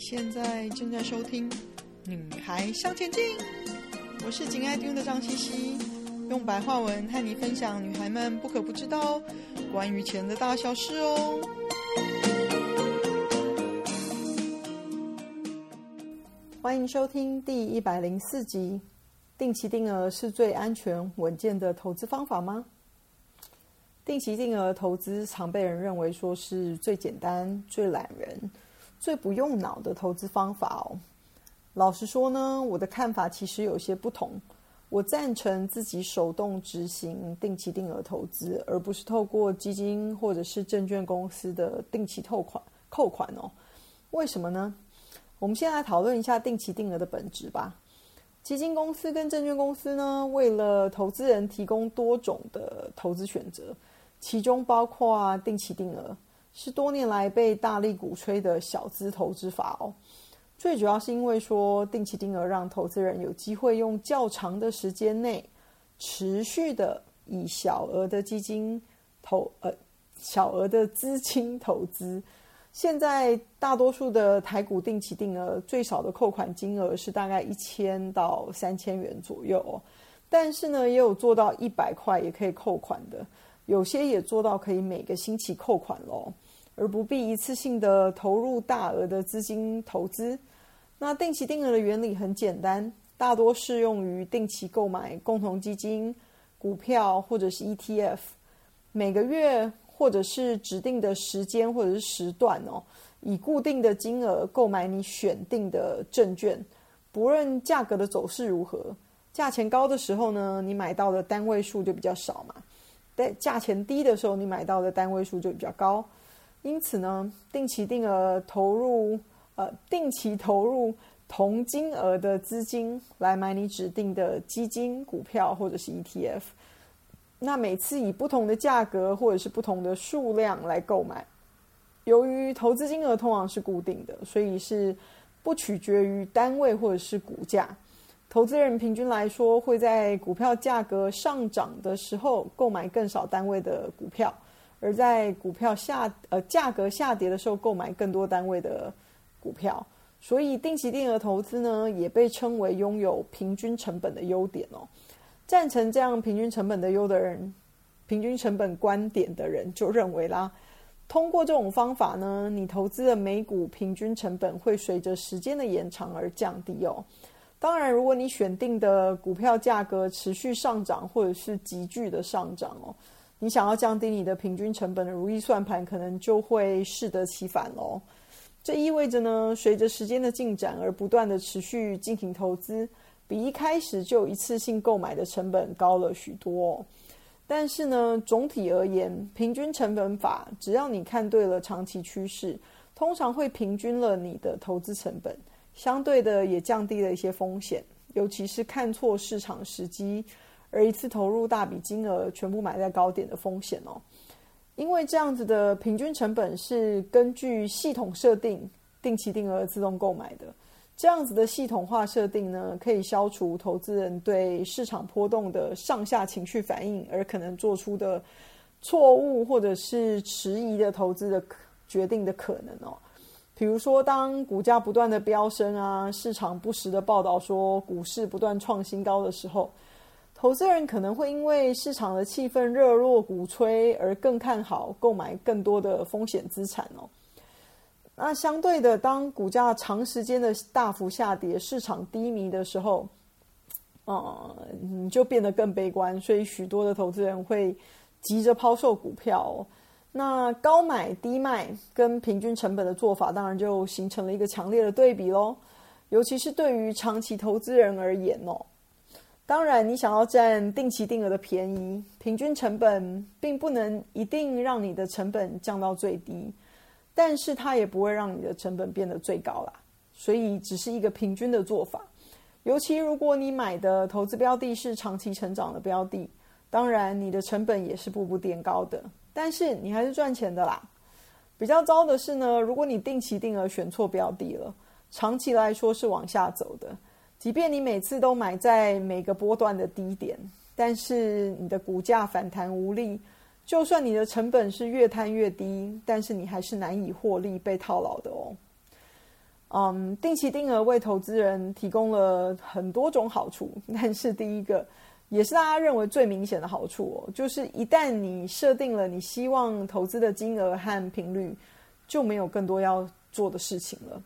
现在正在收听《女孩向前进》，我是紧爱听的张茜茜，用白话文和你分享女孩们不可不知道关于钱的大小事哦。欢迎收听第一百零四集。定期定额是最安全稳健的投资方法吗？定期定额投资常被人认为说是最简单、最懒人。最不用脑的投资方法哦。老实说呢，我的看法其实有些不同。我赞成自己手动执行定期定额投资，而不是透过基金或者是证券公司的定期扣款扣款哦。为什么呢？我们先来讨论一下定期定额的本质吧。基金公司跟证券公司呢，为了投资人提供多种的投资选择，其中包括定期定额。是多年来被大力鼓吹的小资投资法哦。最主要是因为说定期定额让投资人有机会用较长的时间内持续的以小额的基金投呃小额的资金投资。现在大多数的台股定期定额最少的扣款金额是大概一千到三千元左右哦，但是呢也有做到一百块也可以扣款的。有些也做到可以每个星期扣款咯，而不必一次性的投入大额的资金投资。那定期定额的原理很简单，大多适用于定期购买共同基金、股票或者是 ETF。每个月或者是指定的时间或者是时段哦，以固定的金额购买你选定的证券，不论价格的走势如何，价钱高的时候呢，你买到的单位数就比较少嘛。在价钱低的时候，你买到的单位数就比较高，因此呢，定期定额投入，呃，定期投入同金额的资金来买你指定的基金、股票或者是 ETF，那每次以不同的价格或者是不同的数量来购买。由于投资金额通常是固定的，所以是不取决于单位或者是股价。投资人平均来说，会在股票价格上涨的时候购买更少单位的股票，而在股票下呃价格下跌的时候购买更多单位的股票。所以，定期定额投资呢，也被称为拥有平均成本的优点哦。赞成这样平均成本的优的人，平均成本观点的人就认为啦，通过这种方法呢，你投资的每股平均成本会随着时间的延长而降低哦。当然，如果你选定的股票价格持续上涨，或者是急剧的上涨哦，你想要降低你的平均成本的如意算盘，可能就会适得其反喽。这意味着呢，随着时间的进展而不断的持续进行投资，比一开始就一次性购买的成本高了许多。但是呢，总体而言，平均成本法只要你看对了长期趋势，通常会平均了你的投资成本。相对的，也降低了一些风险，尤其是看错市场时机，而一次投入大笔金额，全部买在高点的风险哦。因为这样子的平均成本是根据系统设定，定期定额自动购买的。这样子的系统化设定呢，可以消除投资人对市场波动的上下情绪反应而可能做出的错误或者是迟疑的投资的决定的可能哦。比如说，当股价不断的飙升啊，市场不时的报道说股市不断创新高的时候，投资人可能会因为市场的气氛热络、鼓吹而更看好购买更多的风险资产哦。那相对的，当股价长时间的大幅下跌、市场低迷的时候，呃，你就变得更悲观，所以许多的投资人会急着抛售股票。那高买低卖跟平均成本的做法，当然就形成了一个强烈的对比喽。尤其是对于长期投资人而言哦，当然你想要占定期定额的便宜，平均成本并不能一定让你的成本降到最低，但是它也不会让你的成本变得最高啦。所以只是一个平均的做法。尤其如果你买的投资标的是长期成长的标的，当然你的成本也是步步垫高的。但是你还是赚钱的啦。比较糟的是呢，如果你定期定额选错标的了，长期来说是往下走的。即便你每次都买在每个波段的低点，但是你的股价反弹无力，就算你的成本是越摊越低，但是你还是难以获利，被套牢的哦。嗯，定期定额为投资人提供了很多种好处，但是第一个也是大家认为最明显的好处哦，就是一旦你设定了你希望投资的金额和频率，就没有更多要做的事情了。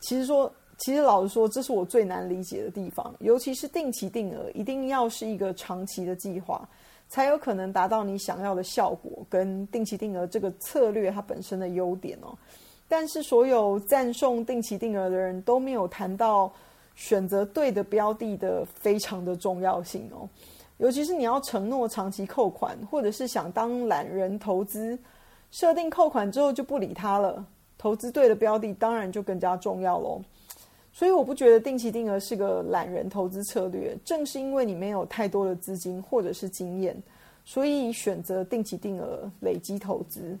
其实说，其实老实说，这是我最难理解的地方，尤其是定期定额，一定要是一个长期的计划，才有可能达到你想要的效果，跟定期定额这个策略它本身的优点哦。但是，所有赞颂定期定额的人都没有谈到选择对的标的的非常的重要性哦。尤其是你要承诺长期扣款，或者是想当懒人投资，设定扣款之后就不理它了。投资对的标的当然就更加重要喽。所以，我不觉得定期定额是个懒人投资策略。正是因为你没有太多的资金或者是经验，所以选择定期定额累积投资。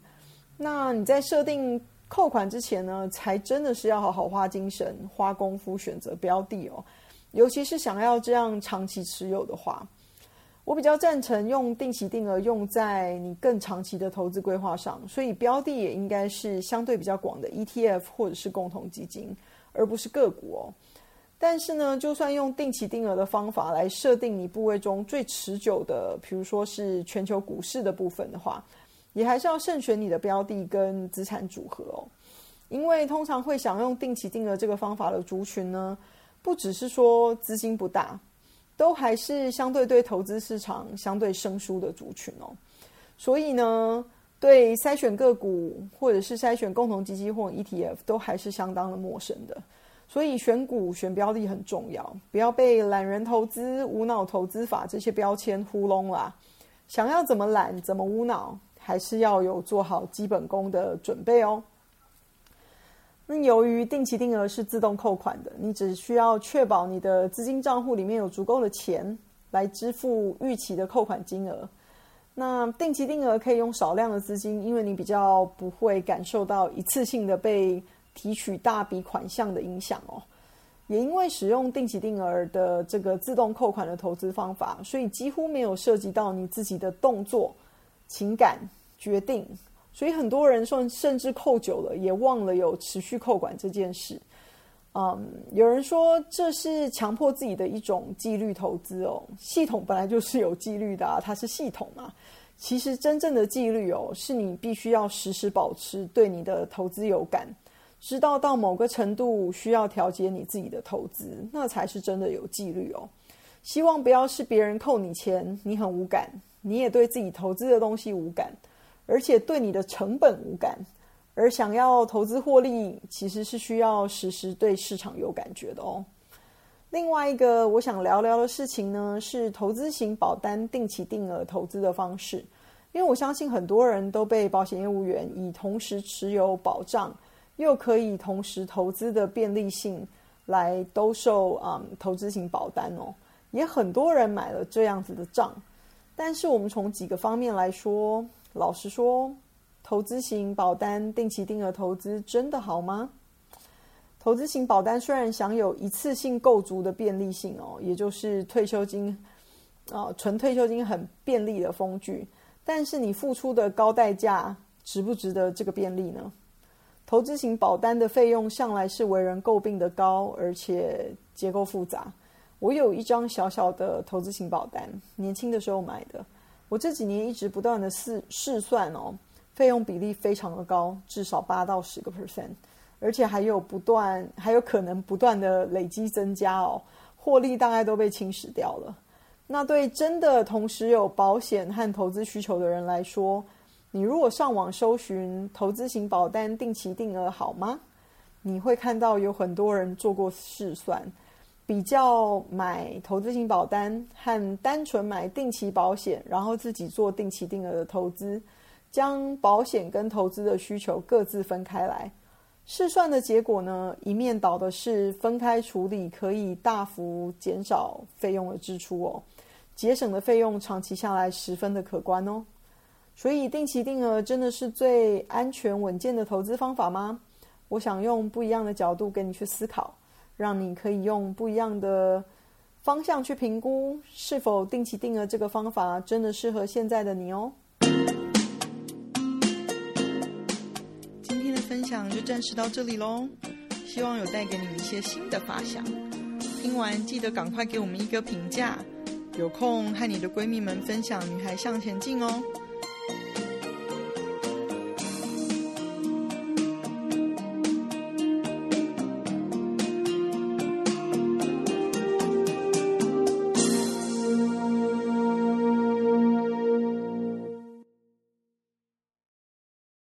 那你在设定扣款之前呢，才真的是要好好花精神、花功夫选择标的哦。尤其是想要这样长期持有的话，我比较赞成用定期定额用在你更长期的投资规划上。所以标的也应该是相对比较广的 ETF 或者是共同基金，而不是个股哦。但是呢，就算用定期定额的方法来设定你部位中最持久的，比如说是全球股市的部分的话。也还是要慎选你的标的跟资产组合哦，因为通常会想用定期定额这个方法的族群呢，不只是说资金不大，都还是相对对投资市场相对生疏的族群哦。所以呢，对筛选个股或者是筛选共同基金或 ETF 都还是相当的陌生的。所以选股选标的很重要，不要被懒人投资、无脑投资法这些标签糊弄啦。想要怎么懒，怎么无脑。还是要有做好基本功的准备哦。那由于定期定额是自动扣款的，你只需要确保你的资金账户里面有足够的钱来支付预期的扣款金额。那定期定额可以用少量的资金，因为你比较不会感受到一次性的被提取大笔款项的影响哦。也因为使用定期定额的这个自动扣款的投资方法，所以几乎没有涉及到你自己的动作。情感决定，所以很多人说，甚至扣久了也忘了有持续扣款这件事。嗯，有人说这是强迫自己的一种纪律投资哦。系统本来就是有纪律的啊，它是系统嘛。其实真正的纪律哦，是你必须要时时保持对你的投资有感，知道到某个程度需要调节你自己的投资，那才是真的有纪律哦。希望不要是别人扣你钱，你很无感。你也对自己投资的东西无感，而且对你的成本无感，而想要投资获利，其实是需要时时对市场有感觉的哦。另外一个我想聊聊的事情呢，是投资型保单定期定额投资的方式，因为我相信很多人都被保险业务员以同时持有保障，又可以同时投资的便利性来兜售啊、嗯、投资型保单哦，也很多人买了这样子的账。但是我们从几个方面来说，老实说，投资型保单定期定额投资真的好吗？投资型保单虽然享有一次性购足的便利性哦，也就是退休金啊，纯退休金很便利的工具，但是你付出的高代价值不值得这个便利呢？投资型保单的费用向来是为人诟病的高，而且结构复杂。我有一张小小的投资型保单，年轻的时候买的。我这几年一直不断的试试算哦，费用比例非常的高，至少八到十个 percent，而且还有不断，还有可能不断的累积增加哦，获利大概都被侵蚀掉了。那对真的同时有保险和投资需求的人来说，你如果上网搜寻投资型保单定期定额好吗？你会看到有很多人做过试算。比较买投资型保单和单纯买定期保险，然后自己做定期定额的投资，将保险跟投资的需求各自分开来试算的结果呢，一面倒的是分开处理可以大幅减少费用的支出哦，节省的费用长期下来十分的可观哦。所以定期定额真的是最安全稳健的投资方法吗？我想用不一样的角度跟你去思考。让你可以用不一样的方向去评估是否定期定额这个方法真的适合现在的你哦。今天的分享就暂时到这里喽，希望有带给你们一些新的发想。听完记得赶快给我们一个评价，有空和你的闺蜜们分享《女孩向前进》哦。